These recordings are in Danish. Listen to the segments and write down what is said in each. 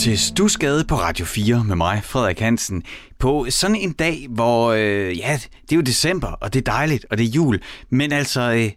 til Stusgade på Radio 4 med mig, Frederik Hansen. På sådan en dag, hvor, øh, ja, det er jo december, og det er dejligt, og det er jul. Men altså, øh,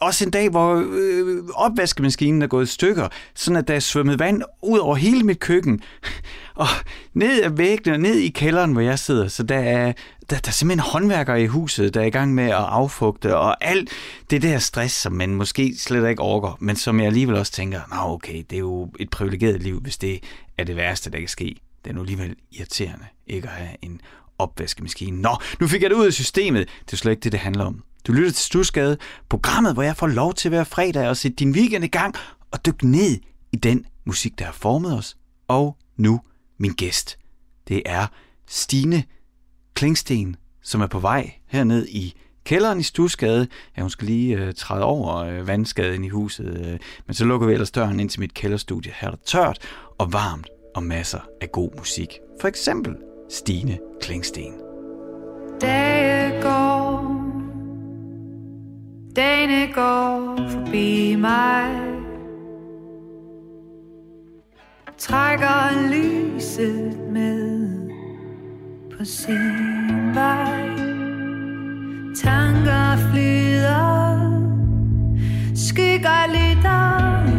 også en dag, hvor øh, opvaskemaskinen er gået i stykker, sådan at der er svømmet vand ud over hele mit køkken. Og ned ad væggene og ned i kælderen, hvor jeg sidder. Så der er, der, der er simpelthen håndværkere i huset, der er i gang med at affugte, og alt det der stress, som man måske slet ikke orker, men som jeg alligevel også tænker, nå okay, det er jo et privilegeret liv, hvis det er det værste, der kan ske. Det er nu alligevel irriterende ikke at have en opvaskemaskine. Nå, nu fik jeg det ud af systemet. Det er slet ikke det, det handler om. Du lytter til Stusgade, programmet, hvor jeg får lov til hver fredag at sætte din weekend i gang og dykke ned i den musik, der har formet os. Og nu min gæst. Det er Stine Klingsten, som er på vej herned i kælderen i Stusgade. Ja, hun skal lige øh, træde over øh, vandskaden i huset, øh, men så lukker vi ellers døren ind til mit kælderstudie. Her er der tørt og varmt og masser af god musik. For eksempel Stine Klingsten. Dage går, dagene går forbi mig. Trækker lyset med på sin vej. Tanker flyder, skygger lytter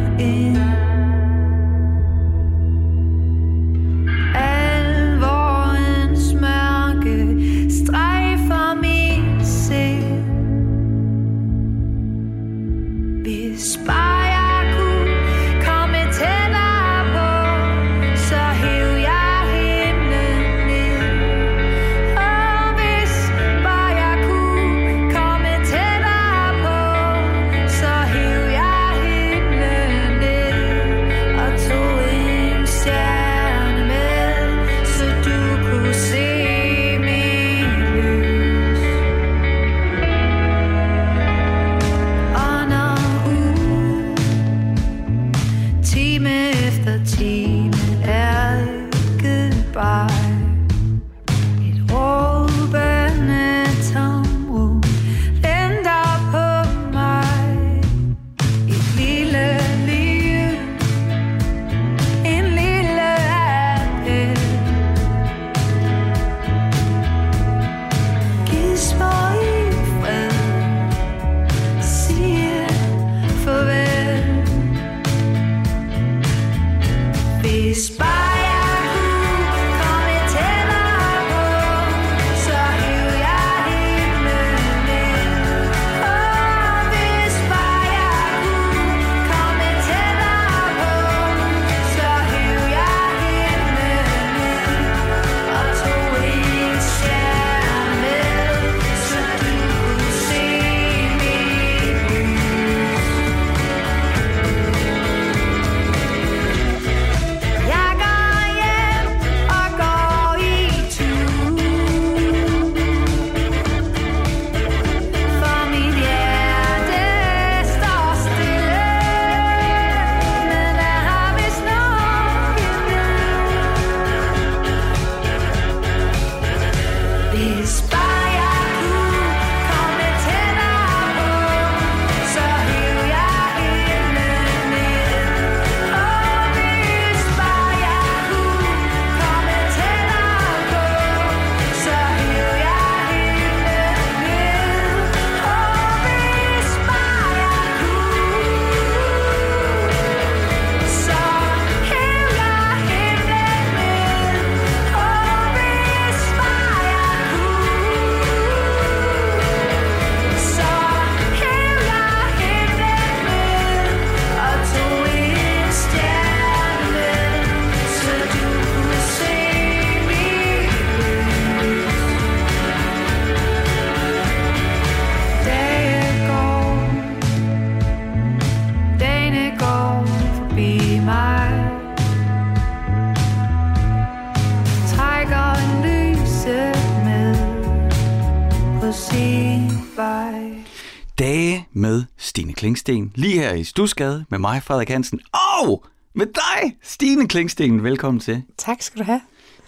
her i Stusgade med mig, Frederik Hansen, og med dig, Stine Klingsten. Velkommen til Tak skal du have.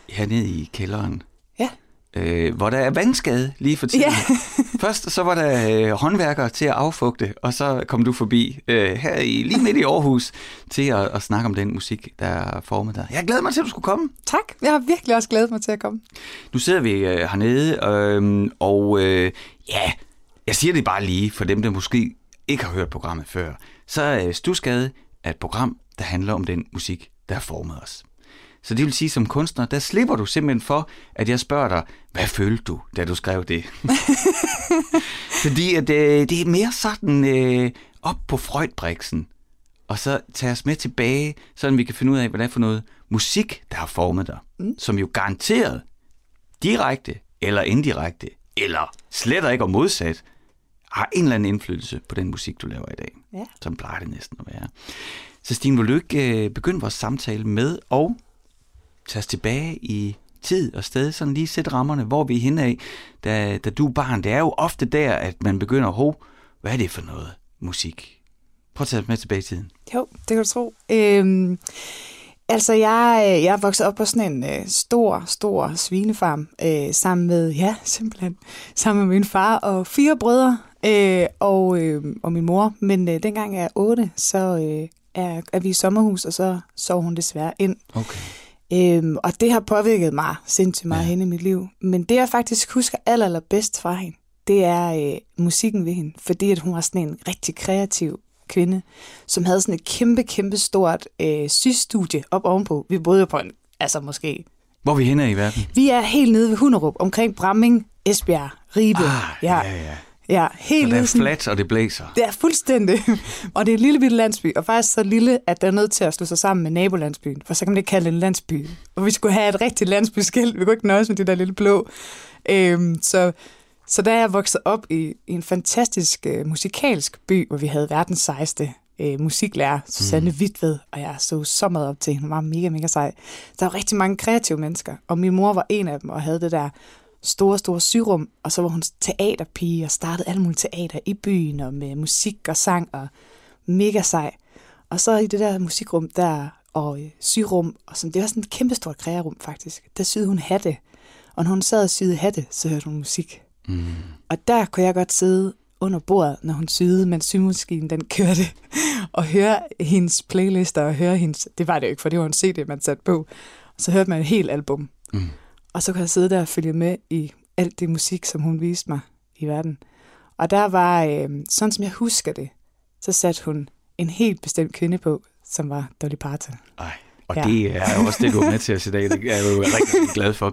hernede i kælderen. Ja. øh, hvor der er vandskade lige for tiden. Ja. Først så var der øh, håndværkere til at affugte, og så kom du forbi øh, her i lige midt i Aarhus til at, at snakke om den musik, der er formet dig. Jeg glæder mig til, at du skulle komme. Tak. Jeg har virkelig også glædet mig til at komme. Nu sidder vi øh, hernede, øh, og øh, ja, jeg siger det bare lige for dem, der måske ikke har hørt programmet før. Så er øh, Stusgade er et program, der handler om den musik, der har formet os. Så det vil sige, som kunstner, der slipper du simpelthen for, at jeg spørger dig, hvad følte du, da du skrev det? Fordi at, øh, det er mere sådan øh, op på Freudbriksen, og så tage os med tilbage, så vi kan finde ud af, hvad det er for noget musik, der har formet dig. Mm. Som jo garanteret, direkte eller indirekte, eller slet ikke og modsat, har en eller anden indflydelse på den musik, du laver i dag. Ja. Som plejer det næsten at være. Så Stine, vil du ikke øh, begynde vores samtale med og tage os tilbage i tid og sted, sådan lige sætte rammerne, hvor vi er henne af, da, da du er barn. Det er jo ofte der, at man begynder at ho, hvad er det for noget musik? Prøv at tage os med tilbage i tiden. Jo, det kan du tro. Øhm, altså, jeg, øh, jeg er vokset op på sådan en øh, stor, stor svinefarm, øh, sammen med, ja, simpelthen, sammen med min far og fire brødre øh, og, øh, og min mor. Men øh, dengang jeg er otte, så øh, er, er vi i sommerhus, og så sov hun desværre ind. Okay. Øhm, og det har påvirket mig sindssygt meget Ja. ja. hen i mit liv. Men det, jeg faktisk husker aller, aller bedst fra hende, det er øh, musikken ved hende. Fordi at hun var sådan en rigtig kreativ kvinde, som havde sådan et kæmpe, kæmpe stort øh, sysstudie op ovenpå. Vi boede jo på en, altså måske... Hvor er vi henne i verden? Vi er helt nede ved Hunderup, omkring Bramming, Esbjerg, Ribe. Ah, ja, ja. ja Så helt det er sådan- fladt, og det blæser. det er fuldstændig. Og det er en lille bitte landsby, og faktisk så lille, at der er nødt til at slå sig sammen med nabolandsbyen, for så kan man ikke kalde det en landsby. Og vi skulle have et rigtigt landsbyskilt, vi kunne ikke nøjes med det der lille blå. Øhm, så, så der er jeg vokset op i, i en fantastisk øh, musikalsk by, hvor vi havde verdens sejeste øh, musiklærer, Susanne mm. Witved, og jeg så så meget op til hende. Hun var mega, mega sej. Der var rigtig mange kreative mennesker, og min mor var en af dem, og havde det der store, store syrum, og så var hun teaterpige og startede alle mulige teater i byen, og med musik og sang, og mega sej. Og så i det der musikrum der, og øh, syrum, og sådan, det var sådan et kæmpestort krearum faktisk, der syede hun hatte. Og når hun sad og syede hatte, så hørte hun musik. Mm. Og der kunne jeg godt sidde under bordet, når hun syede, mens symaskinen den kørte, og høre hendes playlister, og høre hendes, det var det jo ikke, for det var en CD, man satte på. Og så hørte man et helt album. Mm. Og så kunne jeg sidde der og følge med i alt det musik, som hun viste mig i verden. Og der var, øh, sådan som jeg husker det, så satte hun en helt bestemt kvinde på, som var Dolly Parton. Ej. Og Ja. det er også det, du er med til at sætte af. Det er jeg jo rigtig, glad for.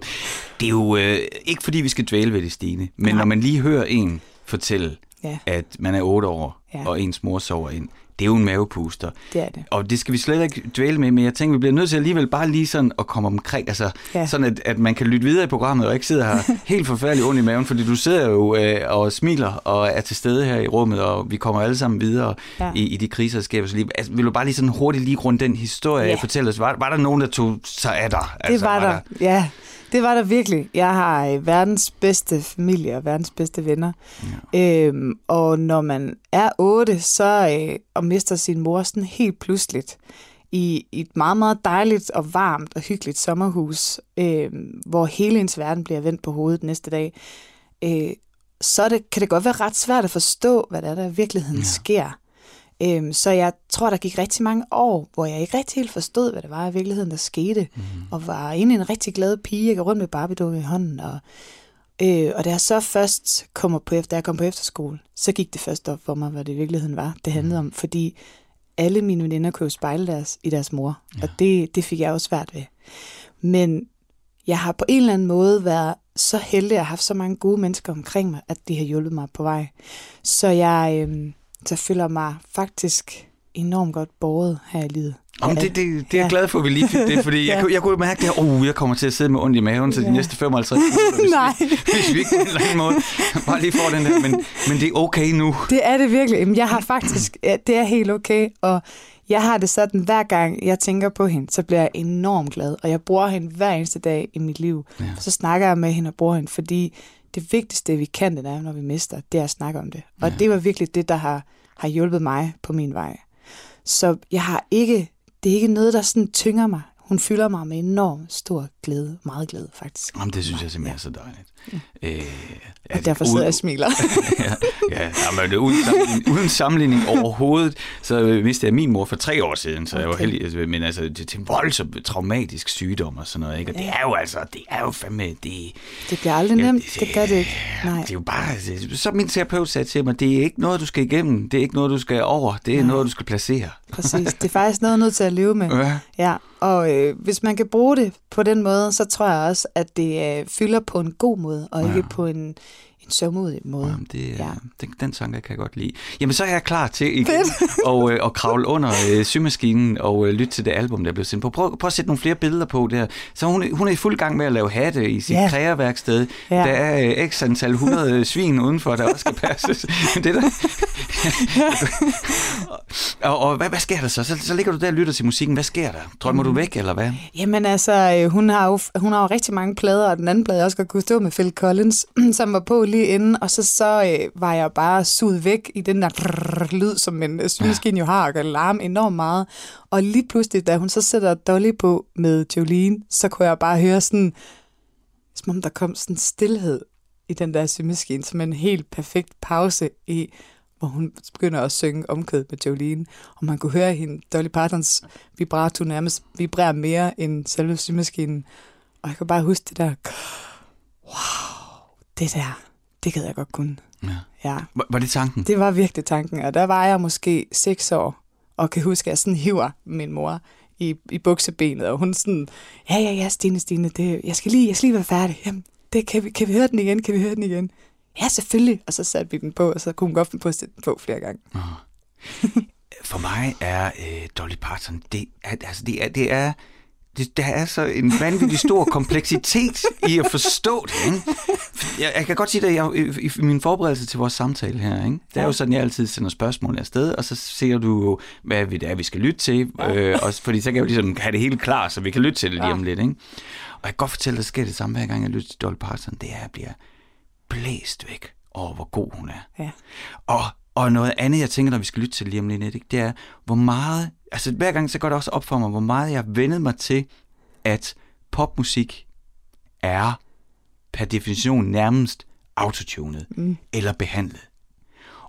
Det er jo øh, ikke fordi, vi skal dvæle ved det, Stine, men Nej. når man lige hører en fortælle, Ja, at man er otte år, ja. og ens mor sover ind, det er jo en mavepuster. det er det. Og det skal vi slet ikke dvæle med, men jeg tænker, vi bliver nødt til alligevel bare lige sådan at komme omkring, altså Ja. sådan, at, at man kan lytte videre i programmet, og ikke sidde her helt forfærdeligt ondt i maven, fordi du sidder jo øh, og smiler og er til stede her i rummet, og vi kommer alle sammen videre Ja. i, i de kriser, der sker. Så lige, altså, vil du bare lige sådan hurtigt lige runde den historie, Ja. fortælle os, var, var der nogen, der tog sig af dig? Det var der. Ja, det var der virkelig. Jeg har øh, verdens bedste familie og verdens bedste venner. Ja. Øhm, og når man er otte, så øh, og mister sin mor sådan helt pludseligt i, i et meget, meget dejligt og varmt og hyggeligt sommerhus, øh, hvor hele ens verden bliver vendt på hovedet næste dag, øh, så det, kan det godt være ret svært at forstå, hvad der, er, der i virkeligheden ja. Sker. Øhm, så jeg tror, der gik rigtig mange år, hvor jeg ikke rigtig helt forstod, hvad det var i virkeligheden, der skete. Mm. Og var egentlig en rigtig glad pige. Jeg går rundt med barbie i hånden. Og, øh, og da jeg så først kommer på, da jeg kom på efterskole, så gik det først op for mig, hvad det i virkeligheden var, det handlede om. Fordi alle mine veninder kunne jo spejle deres, i deres mor. Ja. Og det, det fik jeg jo svært ved. Men jeg har på en eller anden måde været så heldig at have haft så mange gode mennesker omkring mig, at de har hjulpet mig på vej. Så jeg, øh, så føler mig faktisk enormt godt båret her i livet. Om det, det, det er jeg glad for, at vi lige fik det, fordi Ja. jeg, jeg kunne mærke det her, oh, jeg kommer til at sidde med ondt i maven til Ja. de næste 55 minutter, hvis, Nej. vi, hvis vi ikke på en eller anden måde bare lige får den der, men, men det er okay nu. Det er det virkelig. Jeg har faktisk, det er helt okay, og jeg har det sådan, hver gang jeg tænker på hende, så bliver jeg enormt glad, og jeg bruger hende hver eneste dag i mit liv. Ja. Så snakker jeg med hende og bruger hende, fordi det vigtigste, vi kan, det er, når vi mister, det er at snakke om det. Og Ja. det var virkelig det, der har, har hjulpet mig på min vej. Så jeg har ikke, det er ikke noget, der sådan tynger mig. hun fylder mig med enormt stor glæde. Meget glæde, faktisk. Jamen, det synes jeg simpelthen er så dejligt. Øh, ja, Og derfor sidder jeg og smiler. ja, ja, det, uden, sammenligning, uden sammenligning overhovedet, så mistede jeg min mor for tre år siden, så okay. jeg var heldig, altså, men altså, det er en voldsom traumatisk sygdom og sådan noget, ikke? Og det er jo altså, det er jo fandme, det, Det bliver aldrig nemt. Det gør det ikke. Nej. det er jo bare, altså, så min terapeut sagde til mig, det er ikke noget, du skal igennem, det er ikke noget, du skal over, det er Nej. noget, du skal placere. Præcis. Det er faktisk noget, jeg er nødt til at leve med. Ja. Ja, og øh, hvis man kan bruge det på den måde, så tror jeg også, at det øh, fylder på en god måde, og ikke Ja. på en, en sørmodig måde. Jamen, det, ja. Den, den sang, der kan jeg godt lide. Jamen, så er jeg klar til igen og, øh, at kravle under øh, symaskinen og øh, lytte til det album, der blev sendt på. Prøv, prøv at sætte nogle flere billeder på der. Så hun, hun er i fuld gang med at lave hatte i sit Ja. kreaværksted. Ja. Der er øh, x antal 100 øh, svin udenfor, der også skal passes. det der. og, og hvad, hvad sker der så? så? Så ligger du der og lytter til musikken. Hvad sker der? Drømmer du væk, eller hvad? Jamen altså, øh, hun har, jo, hun har jo rigtig mange plader, og den anden plade, jeg også godt kunne stå med Phil Collins, som var på lige inden, og så, så øh, var jeg bare suget væk i den der drrrr lyd, som en øh, symaskine jo har, og kan larme enormt meget. Og lige pludselig, da hun så sætter Dolly på med Jolene, så kunne jeg bare høre sådan, som om der kom sådan en stillhed i den der symaskine, som en helt perfekt pause i, hvor hun begynder at synge omkød med Jolene, og man kunne høre hende, Dolly Partons vibrato nærmest vibrere mere end selve symaskinen. Og jeg kan bare huske det der, wow, det der, det gad jeg godt kunne. Ja. Ja, Var, var det tanken? det var virkelig tanken, og der var jeg måske seks år, og kan huske, at jeg sådan hiver min mor i, i buksebenet, og hun sådan, ja, ja, ja, Stine, Stine, det, jeg, skal lige, jeg skal lige være færdig. Jamen, det, kan, vi, kan vi høre den igen? Kan vi høre den igen? Ja, selvfølgelig. Og så satte vi den på, og så kunne hun godt finde på at sætte den på flere gange. For mig er øh, Dolly Parton, det er, altså, det er, det er det, der er så en vanvittig stor kompleksitet i at forstå det. Ikke? Jeg, jeg kan godt sige, at jeg, i, i min forberedelse til vores samtale her, ikke? det er jo sådan, jeg altid sender spørgsmål afsted, og så ser du jo, hvad vi- det er, vi skal lytte til, øh, også, fordi så kan jeg jo ligesom have det hele klar, så vi kan lytte til det lige om lidt. Ikke? Og jeg kan godt fortælle, at der sker det samme, hver gang jeg lytter til Dolly Parton, det er, at jeg bliver blæst væk over, hvor god hun er. Ja. Og, og noget andet, jeg tænker, når vi skal lytte til lige om lidt, ikke, det er, hvor meget, altså hver gang så går det også op for mig, hvor meget jeg har vendet mig til, at popmusik er per definition nærmest autotunet mm. eller behandlet.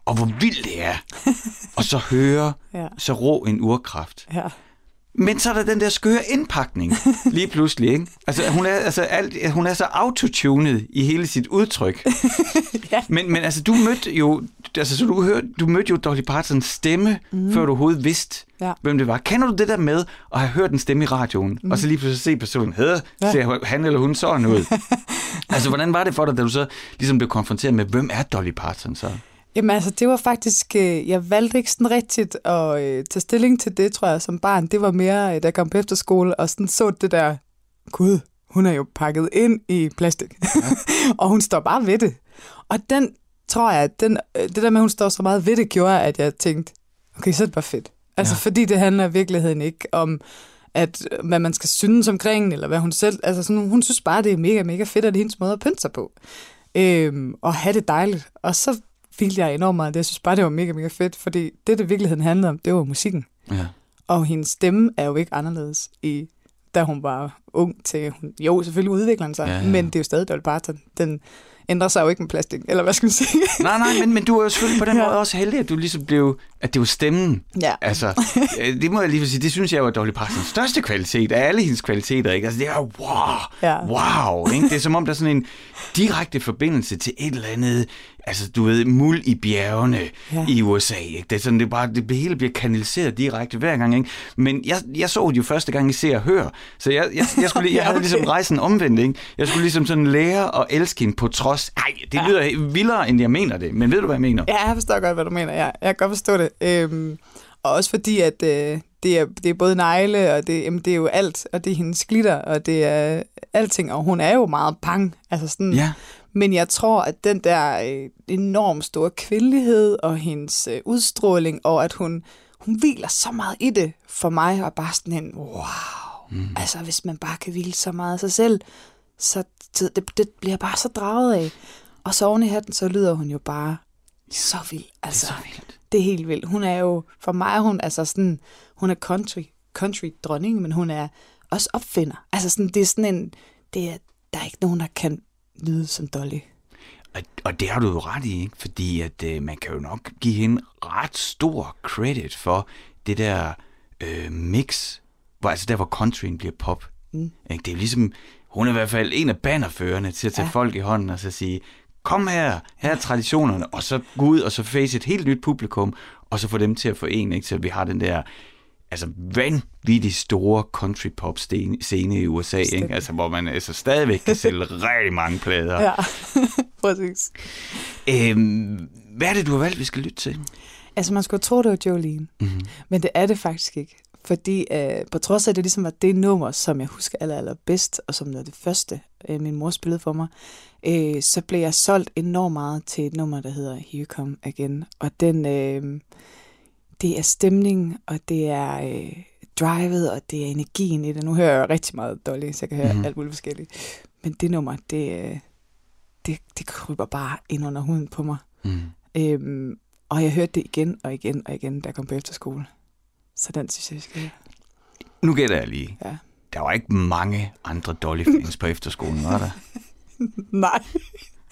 Og hvor vildt det er og så høre Ja. så rå en urkraft. Ja. Men så er der den der skøre indpakning lige pludselig, ikke? Altså, hun er, altså, alt, hun er så autotunet i hele sit udtryk. Ja. men, men altså, du mødte jo, altså, så du, hørte, du mødte jo Dolly Partons stemme, mm. før du overhovedet vidste, Ja. hvem det var. Kender du det der med at have hørt en stemme i radioen, mm. og så lige pludselig se personen, hedder, ja. ser han eller hun sådan ud? altså, hvordan var det for dig, da du så ligesom blev konfronteret med, hvem er Dolly Parton så? Jamen altså, det var faktisk, øh, jeg valgte ikke sådan rigtigt at øh, tage stilling til det, tror jeg, som barn. Det var mere, øh, da jeg kom på efterskole, og sådan så det der, gud, hun er jo pakket ind i plastik. Ja. og hun står bare ved det. Og den, tror jeg, den, øh, det der med, at hun står så meget ved det, gjorde, at jeg tænkte, okay, så er det bare fedt. Altså, ja. fordi det handler i virkeligheden ikke om, at hvad man skal synes omkring, eller hvad hun selv... Altså, sådan, hun synes bare, det er mega, mega fedt, at det er hendes måde at pynte sig på. Øhm, og have det dejligt. Og så ville jeg enormt meget. det. Jeg synes bare, det var mega, mega fedt, fordi det, det virkeligheden handlede om, det var musikken. Ja. Og hendes stemme er jo ikke anderledes, i, da hun var ung til... Hun, jo, selvfølgelig udvikler den sig, Ja, ja, men det er jo stadig Dolly Parton. Den ændrer sig jo ikke med plastik, eller hvad skal man sige? Nej, nej, men, men du er jo selvfølgelig på den Ja. måde også heldig, at du ligesom blev, at det var stemmen. Ja. Altså, øh, det må jeg lige sige, det synes jeg var Dolly Partons største kvalitet af alle hendes kvaliteter, ikke? Altså, det er wow, Ja. wow, ikke? Det er som om, der er sådan en direkte forbindelse til et eller andet, altså, du ved, muld i bjergene ja. Ja. i USA, ikke? Det er sådan, det, er bare, det hele bliver kanaliseret direkte hver gang, ikke? Men jeg, jeg så det jo første gang i Se og Hør, så jeg, jeg, jeg, skulle, jeg Ja, havde ligesom rejsen omvendt, ikke? Jeg skulle ligesom sådan lære at elske hende på trods. Ej, det lyder vildere, end jeg mener det, men ved du, hvad jeg mener? Ja, jeg forstår godt, hvad du mener. Ja, jeg kan godt forstå det. Øhm, og også fordi, at øh, det, er, det er både negle, og det, jamen, det er jo alt, og det er hendes glitter, og det er alting, og hun er jo meget pang. Altså sådan, Ja. Men jeg tror, at den der øh, enormt store kvindelighed, og hendes øh, udstråling, og at hun, hun hviler så meget i det for mig, og bare sådan en, wow. Mm. Altså, hvis man bare kan hvile så meget af sig selv, så så det, det bliver bare så draget af. Og så oven i hatten, så lyder hun jo bare så vild. Altså, så vildt. Det er helt vildt. Hun er jo, for mig er hun altså sådan, hun er country, country dronning, men hun er også opfinder. Altså sådan, det er sådan en, det er, der er ikke nogen, der kan lyde som Dolly. Og, og det har du jo ret i, ikke? fordi at, øh, man kan jo nok give hende ret stor credit for det der øh, mix, hvor, altså der hvor countryen bliver pop. Mm. Ikke? Det er jo ligesom, hun er i hvert fald en af bannerførerne til at tage ja. Folk i hånden og så sige, kom her, her er traditionerne, og så gå ud og så face et helt nyt publikum, og så få dem til at forene, ikke? så vi har den der altså vanvittigt store country pop scene i USA, ikke? Altså, hvor man altså stadigvæk kan sælge rigtig mange plader. Ja, præcis. Øhm, hvad er det, du har valgt, vi skal lytte til? Altså, man skulle tro, det var Jolene, Mm-hmm. men det er det faktisk ikke. Fordi øh, på trods af, at det ligesom var det nummer, som jeg husker aller, aller bedst, og som var det første, øh, min mor spillede for mig, øh, så blev jeg solgt enormt meget til et nummer, der hedder Here Come Again. Og den, øh, det er stemning, og det er øh, drivet, og det er energien i det. Nu hører jeg jo rigtig meget Dolly, så jeg kan høre mm-hmm. alt muligt forskelligt. Men det nummer, det, øh, det, det kryber bare ind under huden på mig. Mm. Øhm, og jeg hørte det igen og igen og igen, da jeg kom på efterskole. Så den synes jeg, vi skal høre. Nu gætter jeg lige. Ja. Der var ikke mange andre Dolly-fans på efterskolen, var der? Nej.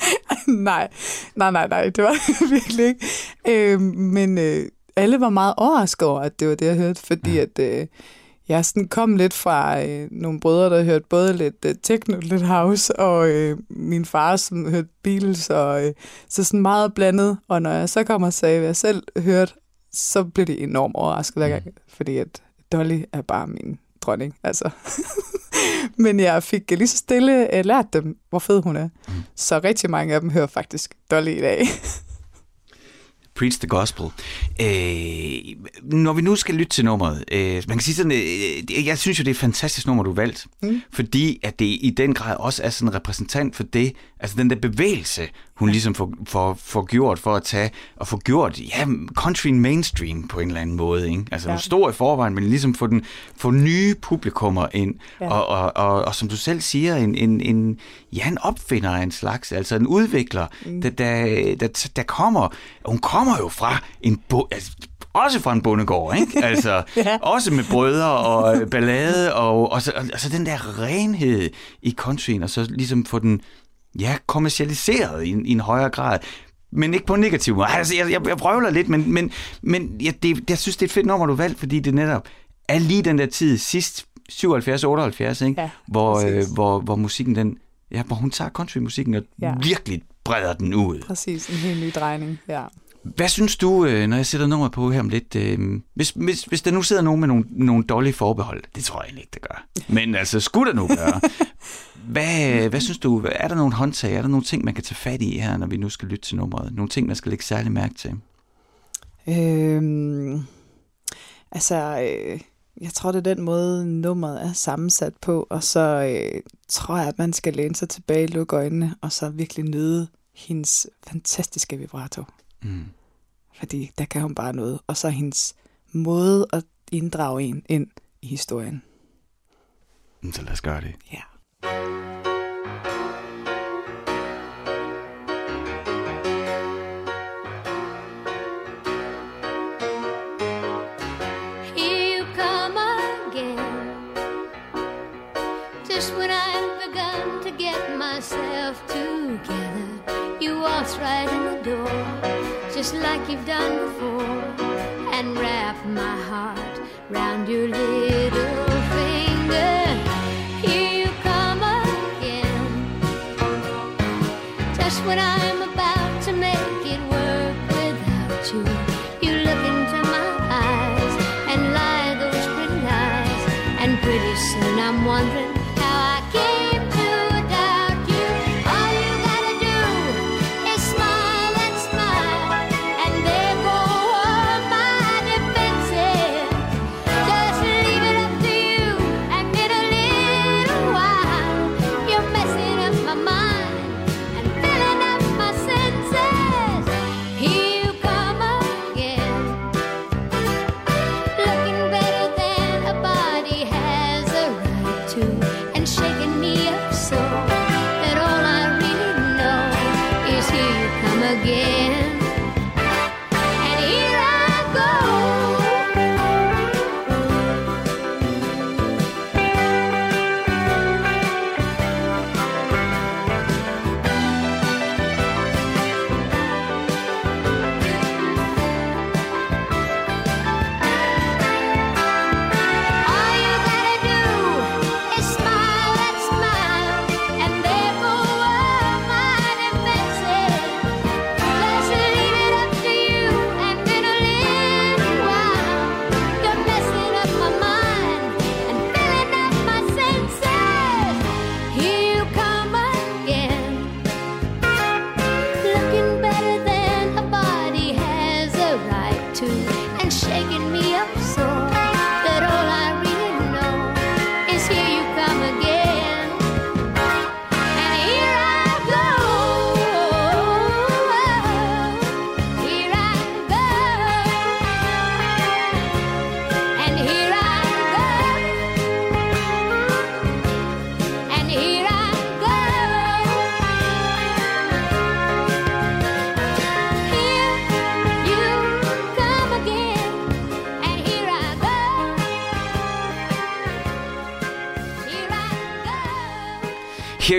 nej, nej, nej, nej, det var virkelig ikke. Øhm, men øh, alle var meget overrasket over, at det var det, jeg hørte, fordi Ja. at øh, jeg sådan kom lidt fra øh, nogle brødre, der hørte både lidt øh, techno, lidt house, og øh, min far, som hørte Beatles, og øh, så sådan meget blandet. Og når jeg så kommer og sagde, hvad jeg selv hørte, så blev det enormt overrasket hver gang, fordi at Dolly er bare min dronning, altså. Men jeg fik lige så stille uh, lært dem, hvor fed hun er. Mm. Så rigtig mange af dem hører faktisk Dolly i dag. Preach the Gospel. Øh, når vi nu skal lytte til nummeret, øh, man kan sige sådan, øh, jeg synes jo, det er et fantastisk nummer, du har valgt, mm. fordi at det i den grad også er sådan en repræsentant for det, altså den der bevægelse, hun ligesom får, får, får gjort for at tage, og få gjort, ja, country mainstream på en eller anden måde, ikke? Altså, ja. Hun står i forvejen, men ligesom få, den, få nye publikummer ind, ja. Ja. og, og, og, og, som du selv siger, en, en, en, ja, en opfinder af en slags, altså en udvikler, mm. der, der, der, der kommer, hun kommer jo fra en, bo, altså, også fra en bondegård, ikke? Altså, Ja. også med brødre og ballade, og, og, så, og, og så den der renhed i countryen, og så ligesom få den, ja, kommercialiseret i, en- i en højere grad. Men ikke på en negativ måde. Altså, jeg, jeg, jeg prøver lidt, men, men, men ja, det, jeg synes, det er et fedt nummer, du har valgt, fordi det netop er lige den der tid, sidst 77-78, ikke? Ja, hvor, øh, hvor, hvor musikken, den, ja, hvor hun tager countrymusikken og. Ja. virkelig breder den ud. Præcis, en helt ny drejning. Ja. Hvad synes du, øh, når jeg sætter nummer på her om lidt? Øh, hvis, hvis, hvis der nu sidder nogen med nogle, nogle dårlige forbehold, det tror jeg egentlig ikke, det gør. Men altså, skulle der nu gøre? Hvad, hvad synes du, er der nogle håndtag, er der nogle ting, man kan tage fat i her, når vi nu skal lytte til nummeret? Nogle ting, man skal lægge særlig mærke til? Øhm, altså, øh, jeg tror, det er den måde, nummeret er sammensat på, og så øh, tror jeg, at man skal læne sig tilbage, lukke øjnene, og så virkelig nyde hendes fantastiske vibrato. Mm. Fordi der kan hun bare noget. Og så hendes måde at inddrage en ind i historien. Så lad os gøre det. Ja. Here you come again. Just when I've begun to get myself together, you waltz right just like you've done before, and wrap my heart round your little finger. Here you come again. Just when I'm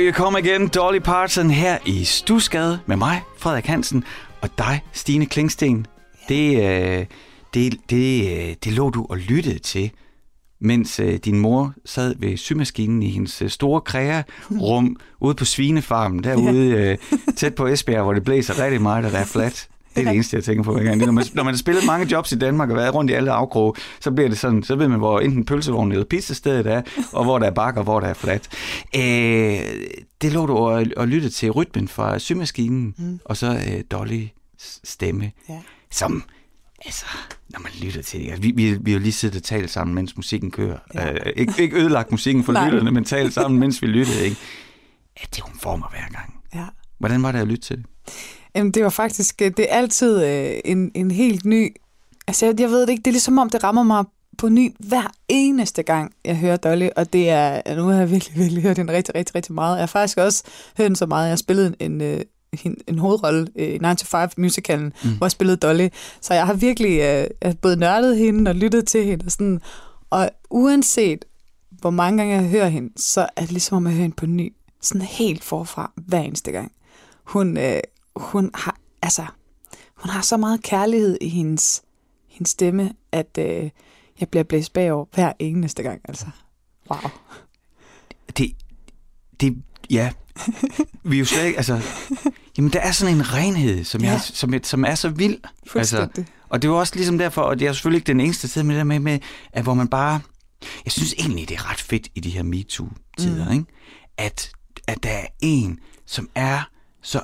you come again, Dolly Parton, her i Stusgade med mig, Frederik Hansen, og dig, Stine Klingsten. Det, øh, det, det, øh, det lå du og lyttede til, mens øh, din mor sad ved symaskinen i hendes store krægerum ude på Svinefarmen, derude øh, tæt på Esbjerg, hvor det blæser rigtig meget, og der er fladt. Det er det eneste, jeg tænker på hver gang. Det er, Når man, når man har spillet mange jobs i Danmark og været rundt i alle afkroge, så bliver det sådan, så ved man, hvor enten pølsevognen eller pizzastedet er, og hvor der er bakker, og hvor der er fladt. Øh, det lå du og, og lyttede til rytmen fra symaskinen, mm. og så øh, Dolly stemme, Ja. som, altså, når man lytter til det. Vi, vi, vi har jo lige siddet og talt sammen, mens musikken kører. Ja. Øh, ikke, ikke ødelagt musikken for lytterne, men talt sammen, mens vi lyttede. Ikke? Ja, det hun får mig hver gang. Ja. Hvordan var det at lytte til det? Jamen, det var faktisk, øh, det er altid øh, en, en helt ny, altså jeg, jeg ved det ikke, det er ligesom om, det rammer mig på ny hver eneste gang, jeg hører Dolly, og det er, nu har jeg virkelig, virkelig hørt den rigtig, rigtig, rigtig meget. Jeg har faktisk også hørt den så meget, jeg har spillet en, øh, en, en hovedrolle øh, i 9 to 5 musicalen, mm. hvor jeg spillede Dolly, så jeg har virkelig øh, jeg både nørdet hende og lyttet til hende, og, sådan, og uanset hvor mange gange jeg hører hende, så er det ligesom om, jeg hører hende på ny, sådan helt forfra hver eneste gang. Hun, øh, hun har, altså, hun har så meget kærlighed i hendes, hendes stemme, at øh, jeg bliver blæst bagover hver eneste gang, altså. Wow. det, det, ja, vi er jo slet ikke, altså, jamen der er sådan en renhed, som, Ja. jeg, som, jeg, som er så vild. Altså, og det er jo også ligesom derfor, og det er selvfølgelig ikke den eneste tid med det med, med at hvor man bare, jeg synes egentlig, det er ret fedt i de her MeToo-tider, mm. ikke? At, at der er en, som er så,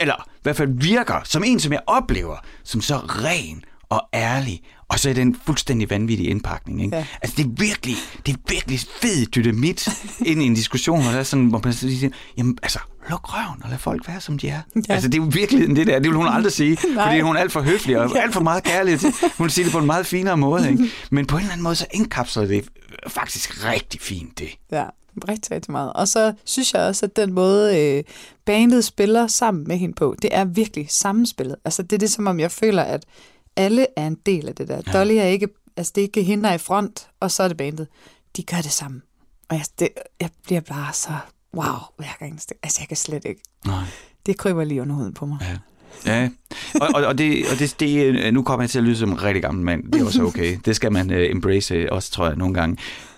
eller i hvert fald virker som en, som jeg oplever, som så ren og ærlig, og så er den fuldstændig vanvittige indpakning. Ikke? Ja. Altså det er virkelig, det er virkelig fed dynamit ind i en diskussion, hvor der er sådan, hvor man siger, jamen altså, luk røven og lad folk være, som de er. Ja. Altså det er jo virkeligheden det der, det vil hun aldrig sige, fordi hun er alt for høflig og Ja. alt for meget kærlig til. Hun vil sige det på en meget finere måde, ikke? Men på en eller anden måde, så indkapsler det faktisk rigtig fint det. Ja, rigtig, rigtig meget. Og så synes jeg også, at den måde, øh, bandet spiller sammen med hende på, det er virkelig sammenspillet. Altså, det er det, som om jeg føler, at alle er en del af det der. Ja. Dolly er ikke, altså det er ikke hende, i front, og så er det bandet. De gør det sammen. Og jeg, det, jeg bliver bare så, wow, hver gang. Altså, jeg kan slet ikke. Nej. Det kryber lige under huden på mig. Ja. Ja, og, og, og, det, og det, det, øh, nu kommer jeg til at lyde som en rigtig gammel mand. Det er også okay. Det skal man uh, embrace også, tror jeg, nogle gange.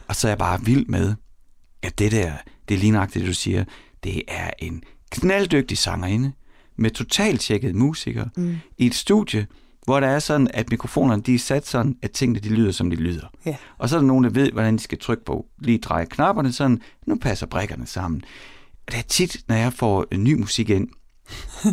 Og så er jeg bare vild med, at det der, det er det du siger, det er en knalddygtig sangerinde med totalt tjekket musikere mm. i et studie, hvor der er sådan, at mikrofonerne de er sat sådan, at tingene de lyder, som de lyder. Ja. Og så er der nogen, der ved, hvordan de skal trykke på. Lige dreje knapperne sådan, nu passer brækkerne sammen. Og det er tit, når jeg får øh, ny musik ind,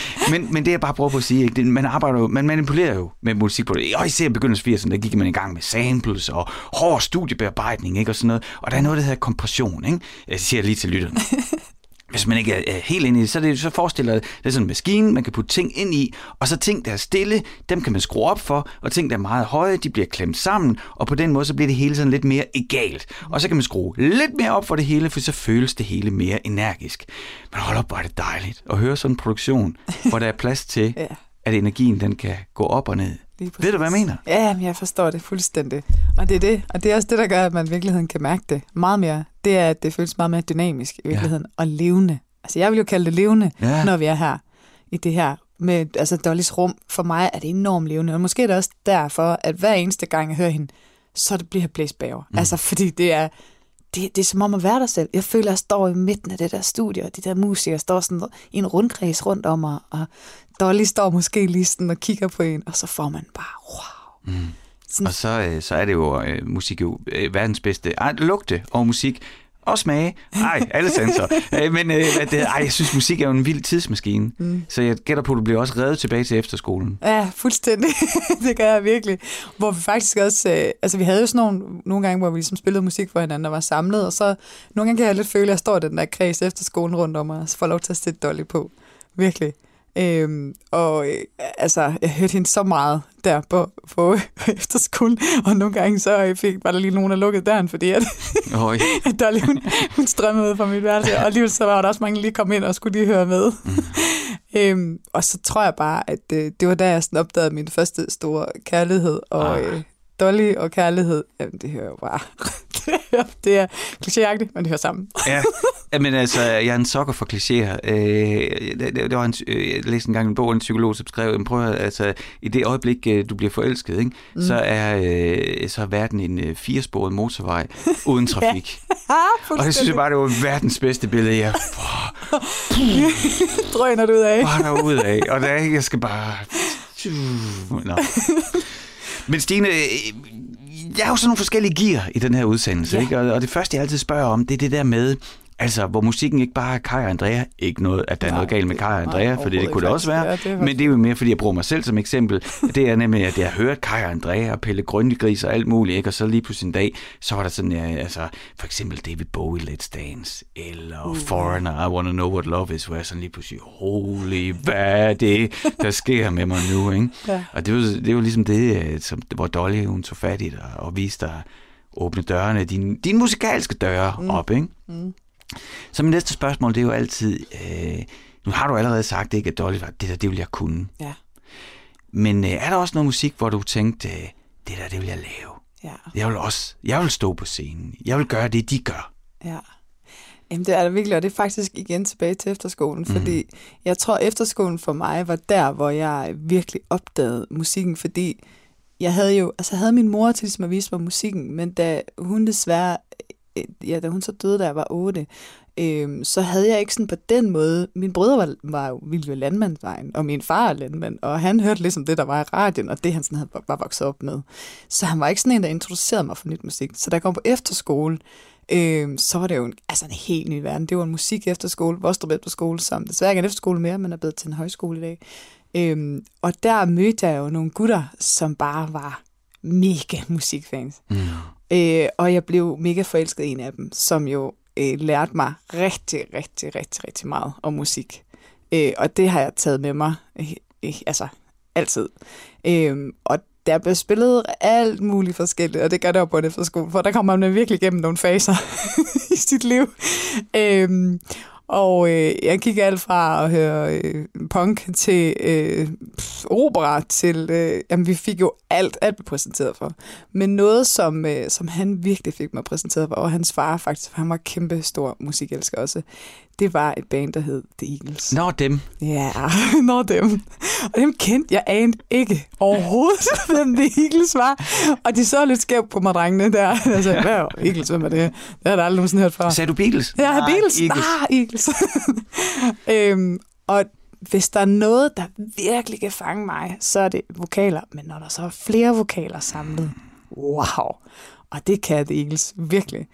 men, men det jeg bare prøver på at sige, ikke? Det, man arbejder jo, man manipulerer jo med musik på det. Og især i begyndelsen af 80'erne, der gik man i gang med samples og hård studiebearbejdning, ikke? Og sådan noget. Og der er noget, der hedder kompression, ikke? Jeg siger lige til lytterne. Hvis man ikke er helt inde i det, så, er det, så forestiller jeg, det er sådan en maskine, man kan putte ting ind i, og så ting, der er stille, dem kan man skrue op for, og ting, der er meget høje, de bliver klemt sammen, og på den måde, så bliver det hele sådan lidt mere egalt. Og så kan man skrue lidt mere op for det hele, for så føles det hele mere energisk. Men hold op, hvor er det dejligt at høre sådan en produktion, hvor der er plads til, at energien den kan gå op og ned. Lige præcis. Ved du, hvad jeg mener? Ja, men jeg forstår det fuldstændig. Og det er det. Og det er også det, der gør, at man i virkeligheden kan mærke det meget mere. Det er, at det føles meget mere dynamisk i virkeligheden. Ja. Og levende. Altså, jeg vil jo kalde det levende, Ja. når vi er her i det her. Med, altså, Dollys rum, for mig er det enormt levende. Og måske er det også derfor, at hver eneste gang, jeg hører hende, så det bliver jeg blæst bagover. Mm. Altså, fordi det er, det, det er som om at være der selv. Jeg føler, at jeg står i midten af det der studie, og de der musikere står sådan i en rundkreds rundt om mig, og Dolly står måske lige sådan og kigger på en, og så får man bare, wow. Mm. Sådan, Og så, øh, så er det jo øh, musik jo øh, verdens bedste. Ej, lugte og musik og smage. Ej, alle sanser. øh, men øh, det, ej, jeg synes, musik er jo en vild tidsmaskine. Mm. Så jeg gætter på, at du bliver også reddet tilbage til efterskolen. Ja, fuldstændig. det gør jeg virkelig. Hvor vi faktisk også, øh, altså vi havde jo sådan nogle, nogle gange, hvor vi ligesom spillede musik for hinanden og var samlet, og så nogle gange kan jeg lidt føle, at jeg står i den der kreds efter skolen rundt om mig, og så får lov til at sætte Dolly på. Virkelig. Øhm, og øh, altså, jeg hørte hende så meget der på, på efterskolen, og nogle gange så øh, fik, var der lige nogen, der lukkede døren, fordi at, at Dolly, hun, hun strømmede ud fra mit værelse, og alligevel så var der også mange, der lige kom ind og skulle lige høre med. øhm, og så tror jeg bare, at øh, det var da jeg sådan opdagede min første store kærlighed, og Ah. øh, Dolly og kærlighed, jamen det hører jo bare det er klichéagtigt, men det hører sammen. Ja, men altså, jeg er en sokker for klichéer. Øh, det, det var en, øh, jeg læste engang en bog en psykolog, som skrev, "Jamen, prøv at, altså, i det øjeblik, øh, du bliver forelsket, ikke, mm. så, er, øh, så er verden en øh, firesporet motorvej uden trafik. Ah, Og det synes jeg bare, det var verdens bedste billede. Jeg drøner du ud af. bare derude af, og der, jeg skal bare... Nå. Men Stine, øh, jeg har jo sådan nogle forskellige gear i den her udsendelse, Ja. ikke? Og, og det første, jeg altid spørger om, det er det der med, altså, hvor musikken ikke bare er Kai og Andrea. Ikke noget, at der er Nej, noget galt med Kai og Andrea, for det, kunne det også være. Ja, det er men det er jo mere, fordi jeg bruger mig selv som eksempel. Det er nemlig, at jeg har hørt Kai og Andrea og Pelle Grøntegris og alt muligt, ikke? Og så lige pludselig en dag, så var der sådan, ja, altså, for eksempel David Bowie, Let's Dance, eller uh. Foreigner, I Wanna Know What Love Is, hvor jeg sådan lige pludselig, holy, hvad er det, der sker med mig nu, ikke? Ja. Og det var, det var ligesom det, øh, som, hvor Dolly hun tog fat i dig og viste dig åbne dørene, dine, dine musikalske døre mm. op, ikke? Mm. Så mit næste spørgsmål, det er jo altid, øh, nu har du allerede sagt, ikke, at Dolly var, det der, det vil jeg kunne. Ja. Men øh, er der også noget musik, hvor du tænkte, øh, det der, det vil jeg lave? Ja. Jeg vil også, jeg vil stå på scenen. Jeg vil gøre det, de gør. Ja. Jamen, det er det virkelig, og det er faktisk igen tilbage til efterskolen, Mhm. fordi jeg tror, efterskolen for mig var der, hvor jeg virkelig opdagede musikken, fordi jeg havde jo, altså jeg havde min mor til ligesom at vise mig musikken, men da hun desværre, ja, da hun så døde, da jeg var 8, øhm, så havde jeg ikke sådan på den måde, min brødre var, var jo ville jo landmandsvejen, og min far er landmand, og han hørte ligesom det, der var i radioen, og det han sådan havde, var vokset op med. Så han var ikke sådan en, der introducerede mig for nyt musik. Så da jeg kom på efterskole, øh, så var det jo en, altså en helt ny verden. Det var en musik efterskole, Vostrup efterskole, som desværre ikke er en efterskole mere, men er blevet til en højskole i dag. Øhm, og der mødte jeg jo nogle gutter, som bare var mega musikfans. Mm. Øh, og jeg blev mega forelsket i en af dem, som jo øh, lærte mig rigtig, rigtig, rigtig, rigtig meget om musik. Øh, og det har jeg taget med mig, øh, øh, altså altid. Øh, og der blev spillet alt muligt forskelligt, og det gør det jo på en efterskole, for der kommer man virkelig gennem nogle faser i sit liv. Øh, og øh, jeg gik alt fra at høre øh, punk til øh, pff, opera til... Øh, jamen, vi fik jo alt, alt blev præsenteret for. Men noget, som, øh, som han virkelig fik mig præsenteret for, og hans far faktisk, for han var kæmpe stor musikelsker også, det var et band, der hed The Eagles. Nå, dem. Ja, når dem. Og dem kendte jeg anede ikke overhovedet, hvem The Eagles var. Og de så lidt skævt på mig, drengene der. Jeg sagde, hvad er Eagles, hvem er det? Det har jeg da aldrig nogensinde hørt før. Sagde du Beatles? Ja, Nej, Beatles. Eagles. Ah, Eagles. øhm, og hvis der er noget, der virkelig kan fange mig, så er det vokaler. Men når der så er flere vokaler samlet, wow. Og det kan The Eagles virkelig.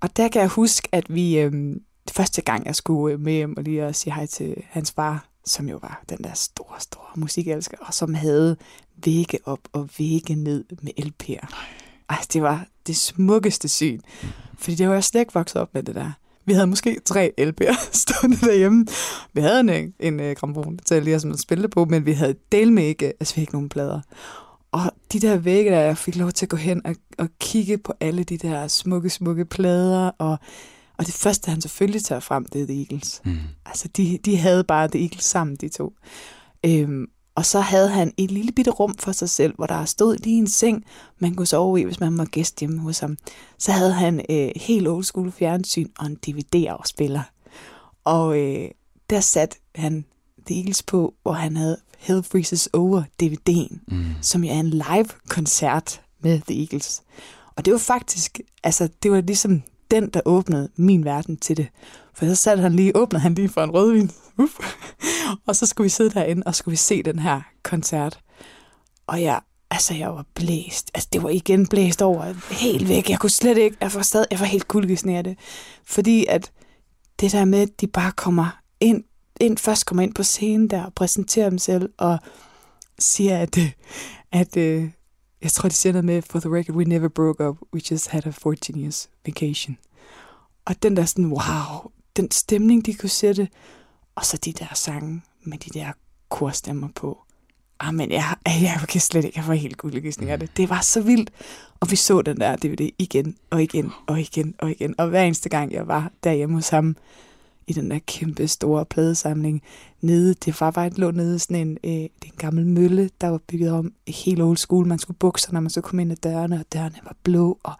Og der kan jeg huske, at vi øhm, første gang, jeg skulle øh, med hjem og lige at sige hej til hans far, som jo var den der store, store musikelsker, og som havde vægge op og vægge ned med LP'er. Altså, det var det smukkeste syn. Fordi det var jeg slet ikke vokset op med det der. Vi havde måske tre LP'er stående derhjemme. Vi havde en, en uh, gramofon til lige at spille på, men vi havde del med ikke, altså vi havde ikke nogen plader. Og de der vægge, der jeg fik lov til at gå hen og, og kigge på alle de der smukke, smukke plader, og, og det første, han selvfølgelig tager frem, det er The Eagles. Mm. Altså, de, de havde bare The Eagles sammen, de to. Øhm, og så havde han et lille bitte rum for sig selv, hvor der stod lige en seng, man kunne sove i, hvis man var gæst hjemme hos ham. Så havde han øh, helt old school fjernsyn og en DVD-afspiller. Og øh, der satte han The Eagles på, hvor han havde Hell Freezes Over DVD'en, Mm. som jo er en live-koncert med The Eagles. Og det var faktisk, altså det var ligesom den, der åbnede min verden til det. For så satte han lige, åbnede han lige for en rødvin. Uf. og så skulle vi sidde derinde, og skulle vi se den her koncert. Og jeg, altså jeg var blæst. Altså det var igen blæst over helt væk. Jeg kunne slet ikke, jeg var stadig, jeg var helt kuldegysende af det. Fordi at det der med, at de bare kommer ind, ind først kommer ind på scenen der og præsenterer dem selv og siger, at, at, at øh, jeg tror, de siger noget med, for the record, we never broke up, we just had a 14 years vacation. Og den der sådan, wow, den stemning, de kunne sætte, og så de der sange med de der korstemmer på. Ah, men jeg, jeg kan slet ikke, jeg var helt guldegysning af det. Det var så vildt. Og vi så den der DVD igen og igen og igen og igen. Og hver eneste gang, jeg var derhjemme hos ham, i den der kæmpe store pladesamling nede. Det var bare lå nede sådan en, øh, det en gammel mølle, der var bygget om helt old school. Man skulle bukse, når man så kom ind ad dørene, og dørene var blå. Og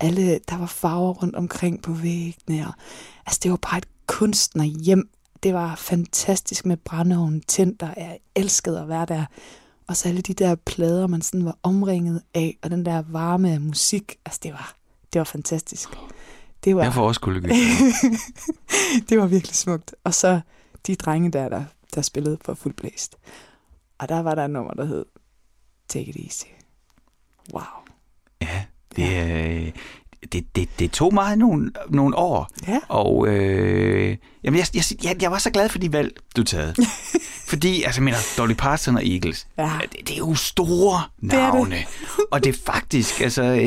alle, der var farver rundt omkring på væggene. Og, altså, det var bare et kunstnerhjem. Det var fantastisk med brændeovnen tændt, og jeg elskede at være der. Og så alle de der plader, man sådan var omringet af, og den der varme musik. Altså, det var, det var fantastisk. Det var, Jeg får også kuldegysninger. det var virkelig smukt. Og så de drenge der, der, der spillede på Full Blæst. Og der var der et nummer, der hed Take It Easy. Wow. Ja, det, øh, det, det, det tog mig nogle, nogle år. Ja. Og øh, jamen, jeg, jeg, jeg, jeg var så glad for de valg, du taget. Fordi, altså, mener, Dolly Parton og Eagles, Ja. det, det er jo store er det. navne. og det er faktisk, altså, øh,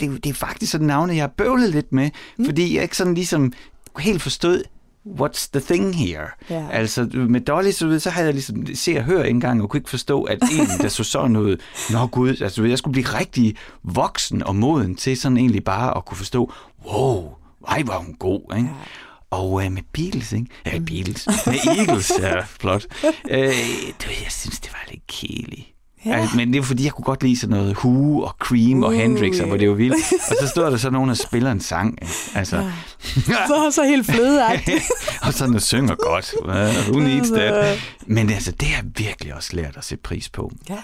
det, er- det er faktisk sådan navne, jeg har bøvlet lidt med, mm. fordi jeg ikke sådan ligesom helt forstod, what's the thing here? Ja. Altså, med Dolly, så, så havde jeg ligesom se og høre engang, og kunne ikke forstå, at en, der så sådan noget, nå gud, altså, jeg skulle blive rigtig voksen og moden til sådan egentlig bare at kunne forstå, wow, ej, var hun god, ikke? Ja. Og øh, med Beatles, ikke? Ja, Beatles. Med Eagles, ja, flot. Øh, du jeg synes, det var lidt kedeligt. Ja. Altså, men det var fordi, jeg kunne godt lide sådan noget Who og Cream og Uh, Hendrix, og hvor det var vildt. Og så stod der så nogen, der spiller en sang. Altså, ja. Så, så helt flødeagtigt. og sådan og synger godt. Who needs that? Men altså, det har jeg virkelig også lært at sætte pris på. ja.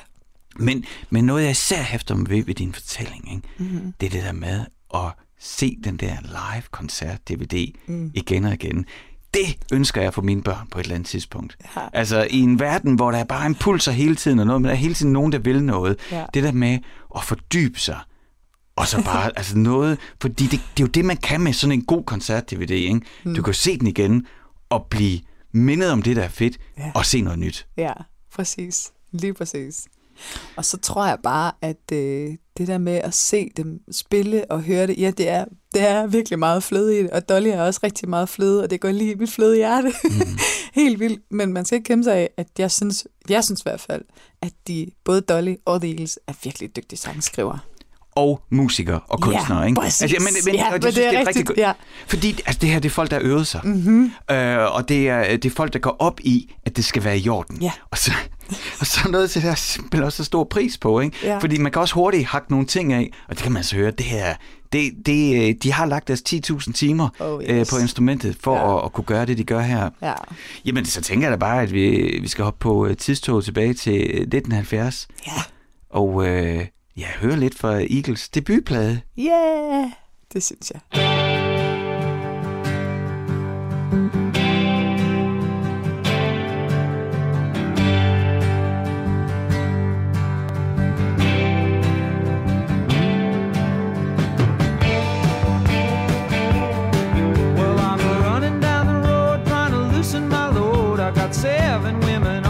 Men, men noget, jeg især hæfter mig ved ved din fortælling, ikke? Mhm. Mm-hmm. det er det der med at se den der live-koncert-DVD mm. igen og igen. Det ønsker jeg for mine børn på et eller andet tidspunkt. Ja. Altså i en verden, hvor der er bare impulser hele tiden og noget, men der er hele tiden nogen, der vil noget. Ja. Det der med at fordybe sig, og så bare altså noget, fordi det, det er jo det, man kan med sådan en god koncert-DVD. Ikke? Mm. Du kan se den igen og blive mindet om det, der er fedt, ja. og se noget nyt. Ja, præcis. Lige præcis. Og så tror jeg bare, at øh, det der med at se dem spille og høre det, ja, det er, det er virkelig meget fløde i det. Og Dolly er også rigtig meget fløde, og det går lige i mit fløde hjerte. Mm. Helt vildt. Men man skal ikke kæmpe sig af, at jeg synes, jeg synes i hvert fald, at de, både Dolly og The Eagles er virkelig dygtige sangskrivere. Og musikere og kunstnere. Ja, ikke? præcis. Altså, men, men, Ja, og men synes, det er rigtig rigtigt, godt. ja. Fordi altså, det her, det er folk, der øvet sig. Mm-hmm. Øh, og det er, det er folk, der går op i, at det skal være i orden. Ja. Og så, og så noget til det her simpelthen også så stor pris på. Ikke? Ja. Fordi man kan også hurtigt hakke nogle ting af, og det kan man altså høre, det her, det, det, øh, de har lagt deres 10.000 timer Oh, øh, yes. på instrumentet for Ja. at, at kunne gøre det, de gør her. Ja. Jamen, så tænker jeg da bare, at vi, vi skal hoppe på øh, tidstoget tilbage til øh, 1970. Ja. Og øh, ja, høre lidt fra Eagles debutplade. Yeah, det synes jeg. Well, I'm running down the road trying to loosen my load. I got seven women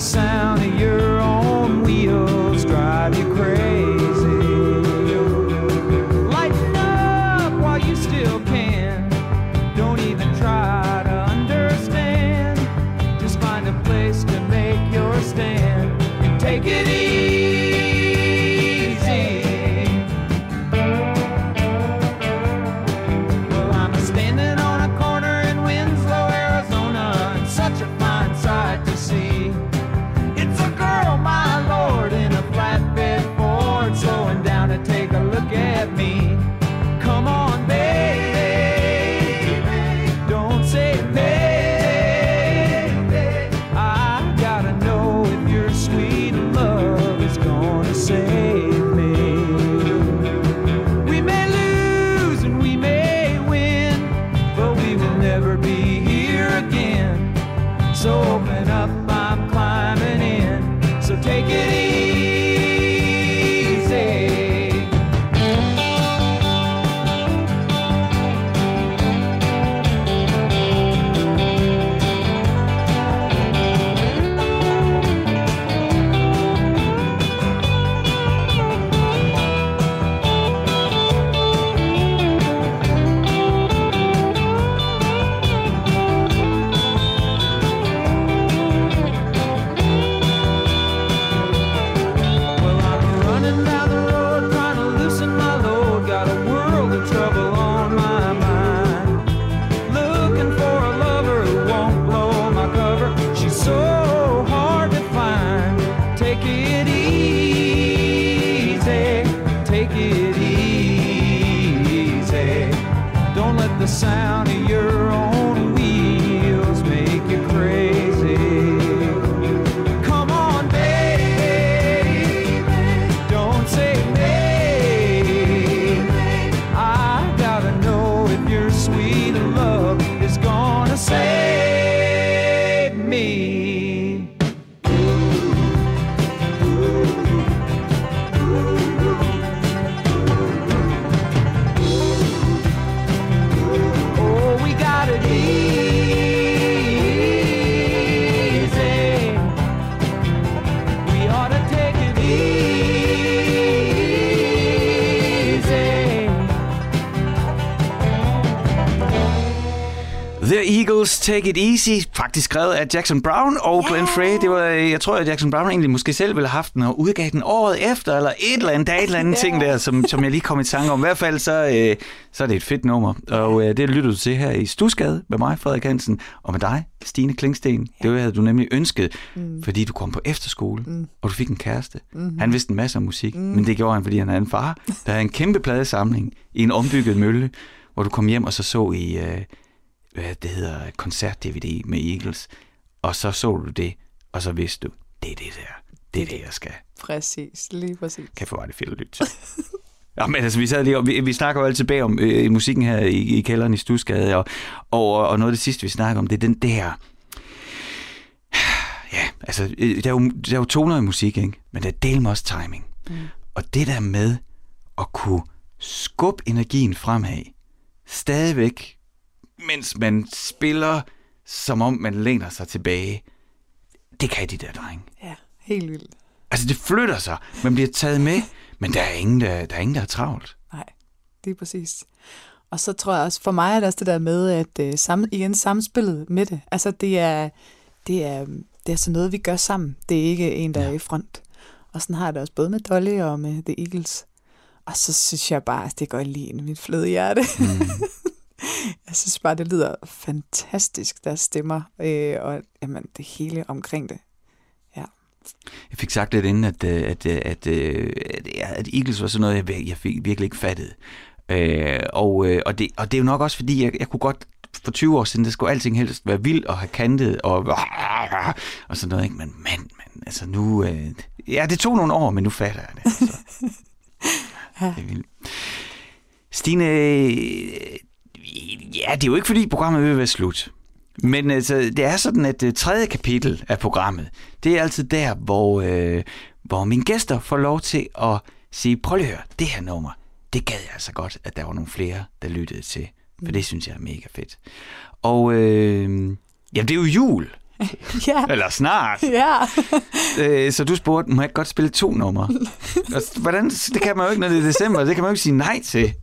sound of your Take It Easy, faktisk skrevet af Jackson Brown og Glenn Frey. Det var, øh, jeg tror, at Jackson Brown egentlig måske selv ville have haft den og udgav den året efter, eller et eller andet, der er et eller andet ting der, som, som jeg lige kom i tanke om. I hvert fald så, øh, så er det et fedt nummer, og øh, det lytter du til her i Stusgade med mig, Frederik Hansen, og med dig, Stine Klingsten. Det havde du nemlig ønsket, mm. fordi du kom på efterskole, mm. og du fik en kæreste. Mm. Han vidste en masse om musik, mm. men det gjorde han, fordi han havde en far, der havde en kæmpe pladesamling i en ombygget mølle, hvor du kom hjem og så så i, øh, hvad det hedder, koncert-DVD med Eagles, og så så du det, og så vidste du, det er det der, det er det, jeg skal. Præcis, lige præcis. Kan få det fedt at lytte til. Ja, men altså, vi, sad lige, og vi, vi snakker jo altid bag om øh, musikken her i, i kælderen i Stusgade, og, og, og noget af det sidste, vi snakker om, det er den der... Ja, altså, øh, der er jo, der er jo toner i musik, ikke? men der er del også timing. Mm. Og det der med at kunne skubbe energien fremad, stadigvæk, mens man spiller, som om man læner sig tilbage, det kan de der drenge. Ja, helt vildt. Altså, det flytter sig. Man bliver taget med, men der er ingen, der, der, er, ingen, der er travlt. Nej, det er præcis. Og så tror jeg også, for mig er det også det der med, at øh, sammen, igen samspillet med det. Altså det er, det er, det er sådan noget, vi gør sammen. Det er ikke en, der ja. er i front. Og sådan har jeg det også både med Dolly og med The Eagles. Og så synes jeg bare, at det går lige ind i mit fløde hjerte. Mm. jeg synes bare, det lyder fantastisk, deres stemmer. Øh, og jamen, det hele omkring det. Ja. Jeg fik sagt lidt inden, at, øh, at, at, at, at, at Eagles var sådan noget, jeg, jeg fik virkelig ikke fattet. Øh, og, øh, og, det, og det er jo nok også, fordi jeg, jeg kunne godt for 20 år siden, det skulle alting helst være vildt og have kantet og, og sådan noget, ikke? Men, men, men altså nu... Øh, ja, det tog nogle år, men nu fatter jeg det. Altså. Det er vildt. Stine, øh, ja, det er jo ikke fordi programmet vil være slut. Men altså, det er sådan, at det tredje kapitel af programmet, det er altid der, hvor, øh, hvor mine gæster får lov til at sige, prøv lige at høre, det her nummer, det gad jeg altså godt, at der var nogle flere, der lyttede til. For det synes jeg er mega fedt. Og øh, jamen, det er jo jul. ja. Eller snart. Ja. Øh, så du spurgte, må jeg godt spille to numre? Og Hvordan? Det kan man jo ikke, når det er december. Det kan man jo ikke sige nej til.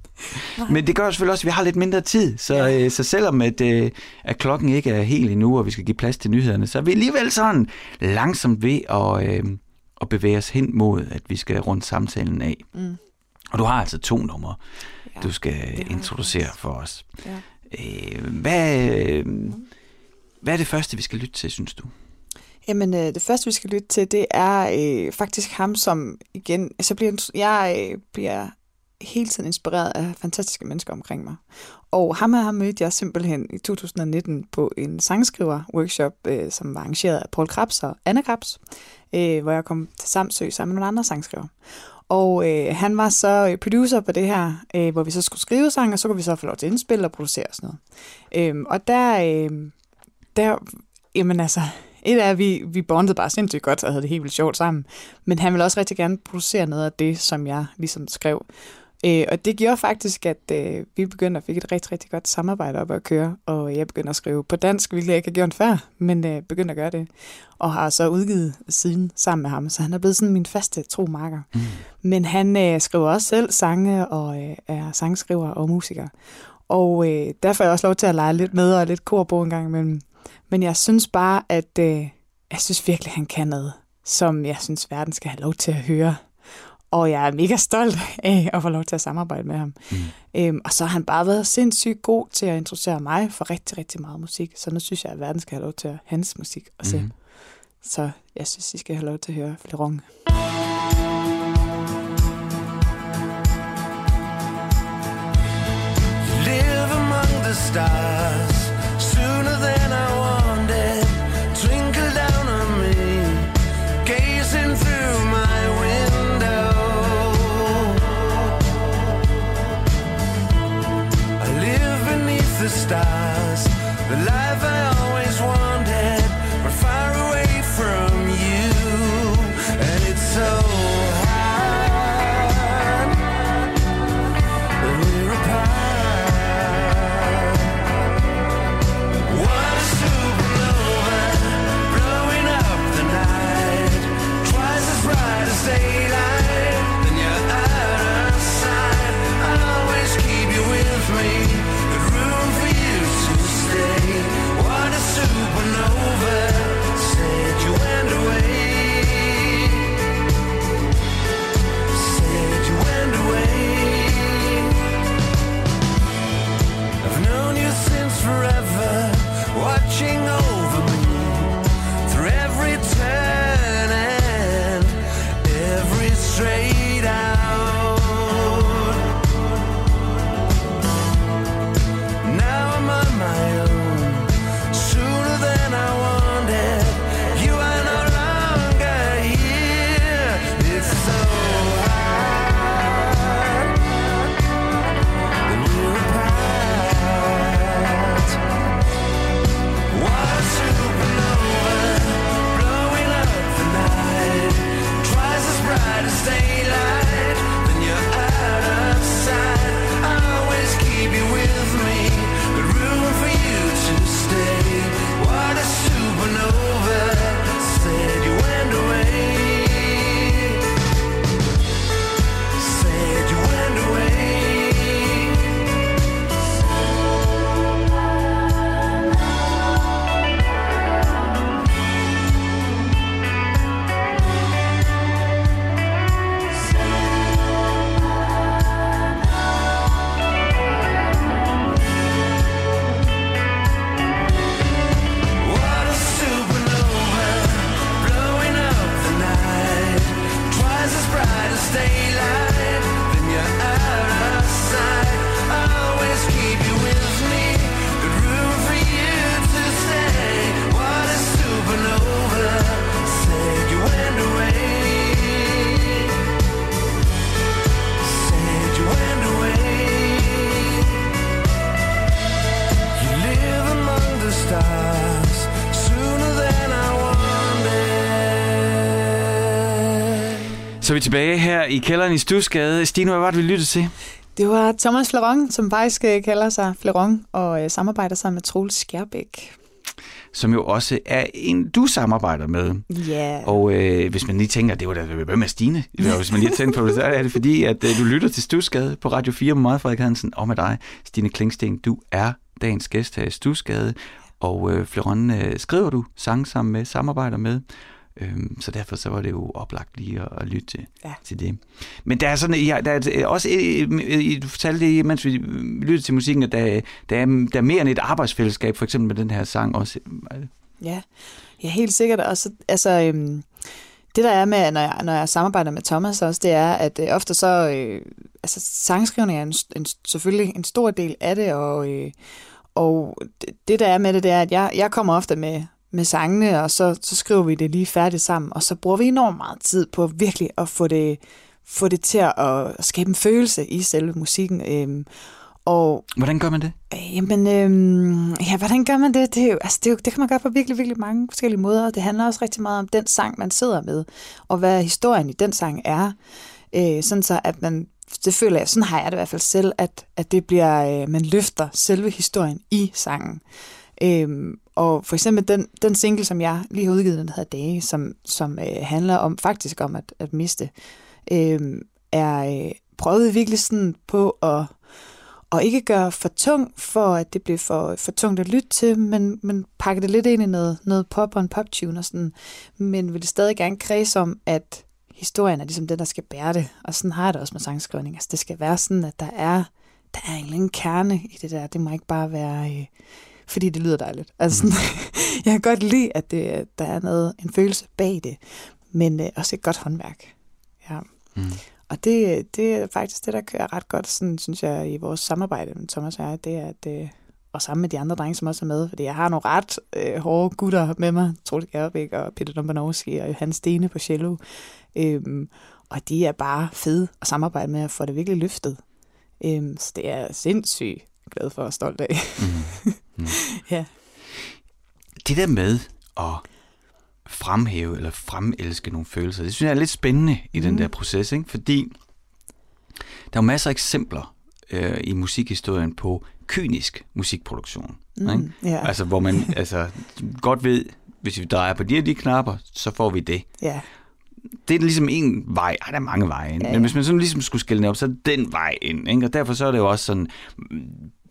Men det gør selvfølgelig også, at vi har lidt mindre tid. Så, øh, så selvom at, øh, at klokken ikke er helt endnu, og vi skal give plads til nyhederne, så er vi alligevel sådan langsomt ved at, øh, at bevæge os hen mod, at vi skal rundt samtalen af. Mm. Og du har altså to numre, Ja, du skal introducere for os. Ja. Øh, hvad, øh, hvad er det første, vi skal lytte til, synes du? Jamen, øh, det første, vi skal lytte til, det er øh, faktisk ham, som igen, så bliver jeg øh, bliver hele tiden inspireret af fantastiske mennesker omkring mig. Og ham her mødte jeg simpelthen i 2019 på en sangskriver-workshop, øh, som var arrangeret af Paul Krabs og Anna Krabs, øh, hvor jeg kom til Samsø sammen med nogle andre sangskriver. Og øh, han var så øh, producer på det her, øh, hvor vi så skulle skrive sang, og så kunne vi så få lov til at indspille og producere og sådan noget. Øh, og der, øh, der, jamen altså, et er, at vi, vi bondede bare sindssygt godt og havde det helt vildt sjovt sammen. Men han ville også rigtig gerne producere noget af det, som jeg ligesom skrev. Øh, og det gjorde faktisk, at øh, vi begyndte at fik et rigtig, rigtig godt samarbejde op at køre. Og jeg begyndte at skrive på dansk, hvilket jeg ikke har gjort før, men øh, begyndte at gøre det. Og har så udgivet siden sammen med ham, så han er blevet sådan min faste tro marker. Mm. Men han øh, skriver også selv sange og øh, er sangskriver og musiker. Og øh, derfor er jeg også lov til at lege lidt med og lidt kor på en gang imellem. Men jeg synes bare, at øh, jeg synes virkelig, han kan noget, som jeg synes, verden skal have lov til at høre. Og jeg er mega stolt af at få lov til at samarbejde med ham. Mm. Øhm, og så har han bare været sindssygt god til at introducere mig for rigtig, rigtig meget musik. Så nu synes jeg, at verden skal have lov til at høre hans musik også. Mhm. Mm. Så jeg synes, I skal have lov til at høre Flerong. live among the stars Så er vi tilbage her i kælderen i Stusgade. Stine, hvad var det, vi lyttede til? Det var Thomas Fleron, som faktisk øh, kalder sig Fleron, og øh, samarbejder sammen med Troels Skærbæk. Som jo også er en, du samarbejder med. Ja. Og øh, hvis man lige tænker, det var da hvem er Stine? Hvis man lige tænker på det, så er det fordi, at øh, du lytter til Stusgade på Radio 4 med mig, Frederik Hansen, og med dig, Stine Klingsten. Du er dagens gæst her i Stusgade, og øh, Fleron øh, skriver du sang sammen med, samarbejder med. Øhm, så derfor så var det jo oplagt lige at, at lytte til, Ja. til det. Men der er sådan, ja, der er også, du fortalte det, mens vi lyttede til musikken, at der, der, er, der er mere end et arbejdsfællesskab, for eksempel med den her sang også. Ja, ja helt sikkert. Og så, altså, øhm, det der er med, når jeg, når jeg samarbejder med Thomas også, det er, at øh, ofte så, øh, altså sangskrivning er en, en, selvfølgelig en stor del af det, og, øh, og det, det der er med det, det er, at jeg, jeg kommer ofte med, med sangene, og så, så skriver vi det lige færdigt sammen, og så bruger vi enormt meget tid på virkelig at få det, få det til at, at skabe en følelse i selve musikken. Øhm, og Hvordan gør man det? Øh, Jamen, øhm, ja, hvordan gør man det? Det, er jo, altså, det, er jo, det kan man gøre på virkelig, virkelig mange forskellige måder, og det handler også rigtig meget om den sang, man sidder med, og hvad historien i den sang er. Øh, sådan så, at man, det føler jeg, sådan har jeg det i hvert fald selv, at, at det bliver, øh, man løfter selve historien i sangen. Øhm, og for eksempel den, den single, som jeg lige har udgivet, den hedder Dage, som, som øh, handler om faktisk om at, at miste, øh, er øh, prøvet virkelig sådan på at og ikke gøre for tung, for at det bliver for, for tungt at lytte til, men, men pakke det lidt ind i noget, noget pop og en poptune og sådan. Men vil det stadig gerne kredse om, at historien er ligesom den, der skal bære det. Og sådan har jeg det også med sangskrivning. Altså det skal være sådan, at der er, der er en eller anden kerne i det der. Det må ikke bare være, øh, fordi det lyder dejligt. Altså sådan, jeg kan godt lide, at det, der er noget, en følelse bag det, men øh, også et godt håndværk. Ja. Mm. Og det, det er faktisk det, der kører ret godt, sådan, synes jeg, i vores samarbejde med Thomas og jeg, det er, at, øh, og sammen med de andre drenge, som også er med, fordi jeg har nogle ret øh, hårde gutter med mig, Troels Gerbæk og Peter Dombanowski og Hans Stene på cello, øhm, og de er bare fede at samarbejde med at få det virkelig løftet. Øhm, så det er sindssygt glad for og stolt af. Mm. Mm. ja. Det der med at fremhæve eller fremelske nogle følelser, det synes jeg er lidt spændende i den Mm. der proces, ikke? fordi der er jo masser af eksempler øh, i musikhistorien på kynisk musikproduktion. Ikke? Mm, ja. Altså, hvor man altså, godt ved, hvis vi drejer på de her de knapper, så får vi det. ja. Det er ligesom en vej. Ej, der er mange veje ind. Ja, Men ja. hvis man sådan ligesom skulle skille det op, så er det den vej ind. Ikke? Og derfor så er det jo også sådan, mm,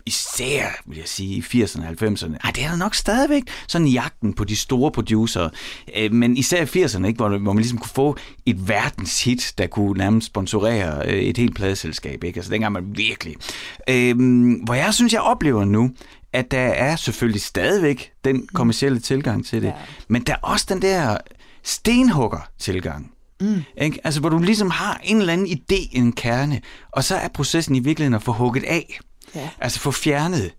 især vil jeg sige, i 80'erne og 90'erne, ej, det er der nok stadigvæk sådan jagten på de store producer. Øh, men især i 80'erne, ikke? Hvor, hvor man ligesom kunne få et verdenshit, der kunne nærmest sponsorere øh, et helt pladeselskab. Ikke? Altså dengang man virkelig... Øh, hvor jeg synes, jeg oplever nu, at der er selvfølgelig stadigvæk den kommercielle tilgang til det, Ja. men der er også den der stenhugger-tilgang. Mm. Ikke? Altså, hvor du ligesom har en eller anden idé, en kerne, og så er processen i virkeligheden at få hugget af. Ja. Altså få fjernet,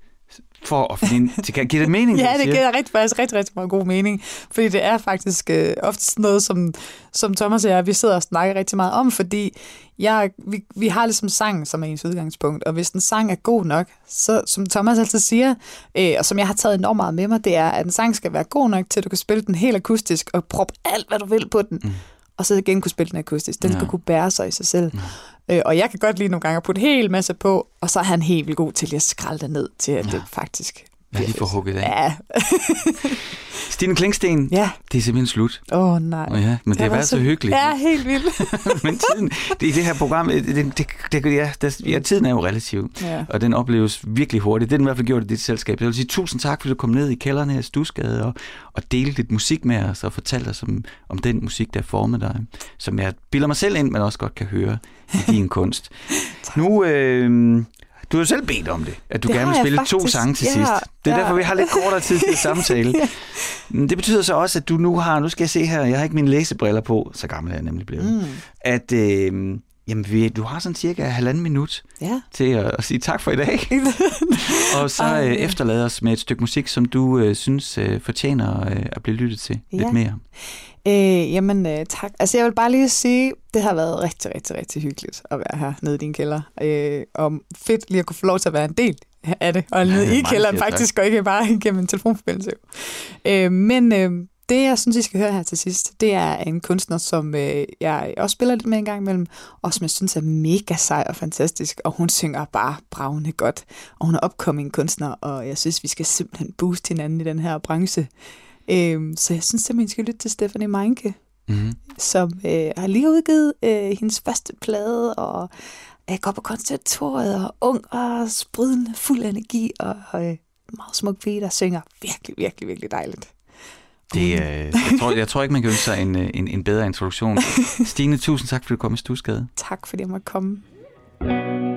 for at finde... Giver det mening, Ja, det giver rigtig, faktisk rigtig, rigtig meget god mening. Fordi det er faktisk øh, ofte sådan noget, som, som Thomas og jeg, vi sidder og snakker rigtig meget om, fordi jeg, vi, vi har ligesom sangen som er ens udgangspunkt, og hvis en sang er god nok, så som Thomas altid siger, øh, og som jeg har taget enormt meget med mig, det er, at en sang skal være god nok til, at du kan spille den helt akustisk, og proppe alt, hvad du vil på den. Mm. Og så igen kunne spille den akustisk. Den Ja. skal kunne bære sig i sig selv. Mm. Øh, og jeg kan godt lide nogle gange at putte en hel masse på, og så er han helt vildt god til at skralde det ned til, at ja. det faktisk Ja, lige få hugget af. Ja, Stine Klingsten, ja. det er simpelthen slut. Åh, oh, nej. Oh, ja, men det har været så hyggeligt. Ja, helt vildt. men tiden, det, i det her program, det, det, det, det, ja, der, ja, tiden er jo relativ, Ja. og den opleves virkelig hurtigt. Det er den i hvert fald gjort i dit selskab. Jeg vil sige tusind tak, fordi du kom ned i kælderen her i Stusgade og, og delte lidt musik med os og fortalte os om, om den musik, der formet dig, som jeg bilder mig selv ind, men også godt kan høre i din kunst. Nu, øh, du har jo selv bedt om det, at du Det gerne vil spille to faktisk. sange til Ja, sidst. Det er ja. derfor, vi har lidt kortere tid til samtale. Ja. Men Det betyder så også, at du nu har, nu skal jeg se her, jeg har ikke mine læsebriller på, så gammel er jeg nemlig blevet, Mm. at øh, jamen, vi, du har sådan cirka halvanden minut Ja. til at, at sige tak for i dag, og så Ej. øh, efterlade os med et stykke musik, som du øh, synes øh, fortjener øh, at blive lyttet til Ja. lidt mere. Øh, jamen, øh, tak. Altså, jeg vil bare lige sige, det har været rigtig, rigtig, rigtig hyggeligt at være her nede i din kælder. Øh, og fedt lige at kunne få lov til at være en del af det. Og Ja, nede i mange kælderen tak. faktisk, og ikke bare igennem en telefonforbindelse. Øh, men øh, Det, jeg synes, I skal høre her til sidst, det er en kunstner, som øh, jeg også spiller lidt med en gang imellem, og som jeg synes er mega sej og fantastisk, og hun synger bare bravende godt. Og hun er upcoming kunstner, og jeg synes, vi skal simpelthen booste hinanden i den her branche. Øh, så jeg synes simpelthen, I skal lytte til Stephanie Meinke, Mm-hmm. som øh, har lige udgivet øh, hendes første plade, og øh, går på konservatoriet, og ung og sprudende, fuld af energi, og øh, meget smuk pige, der synger virkelig, virkelig, virkelig dejligt. Det, øh, jeg, tror, jeg tror ikke, man kan ønske sig en, øh, en, en bedre introduktion. Stine, tusind tak, fordi du kom i Stusgade. Tak fordi jeg måtte komme. I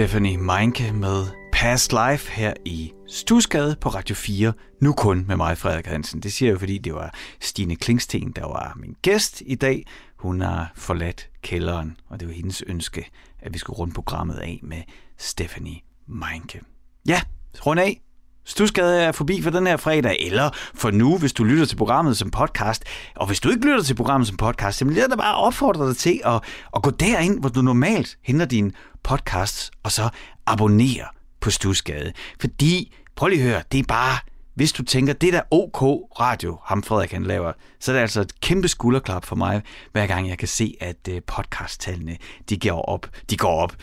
Stephanie Meinke med Past Life her i Stusgade på Radio 4. Nu kun med mig, Frederik Hansen. Det siger jeg, fordi det var Stine Klingsten, der var min gæst i dag. Hun har forladt kælderen, og det var hendes ønske, at vi skulle runde programmet af med Stephanie Meinke. Ja, rund af. Stusgade er forbi for den her fredag, eller for nu, hvis du lytter til programmet som podcast. Og hvis du ikke lytter til programmet som podcast, så vil jeg da bare opfordre dig til at, at gå derind, hvor du normalt henter din podcasts, og så abonnere på Stusgade. Fordi, prøv lige at høre, det er bare hvis du tænker, det der OK radio, ham Frederik han laver, så er det altså et kæmpe skulderklap for mig, hver gang jeg kan se, at podcasttallene, podcast-tallene, de går op. De går op.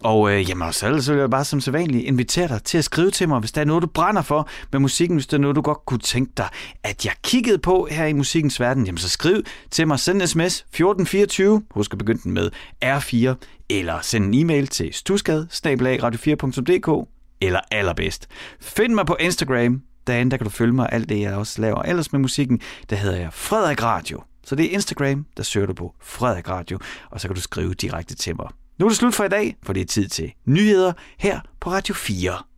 Og øh, jamen, så ellers vil jeg bare som sædvanligt invitere dig til at skrive til mig, hvis der er noget, du brænder for med musikken, hvis der er noget, du godt kunne tænke dig, at jeg kiggede på her i musikkens verden, jamen så skriv til mig, send en sms 1424, husk at begynde den med R4, eller send en e-mail til stusgade radio4.dk, eller allerbedst. Find mig på Instagram, derinde, der kan du følge mig alt det, jeg også laver. Ellers med musikken, der hedder jeg Frederik Radio. Så det er Instagram, der søger du på Frederik Radio, og så kan du skrive direkte til mig. Nu er det slut for i dag, for det er tid til nyheder her på Radio 4.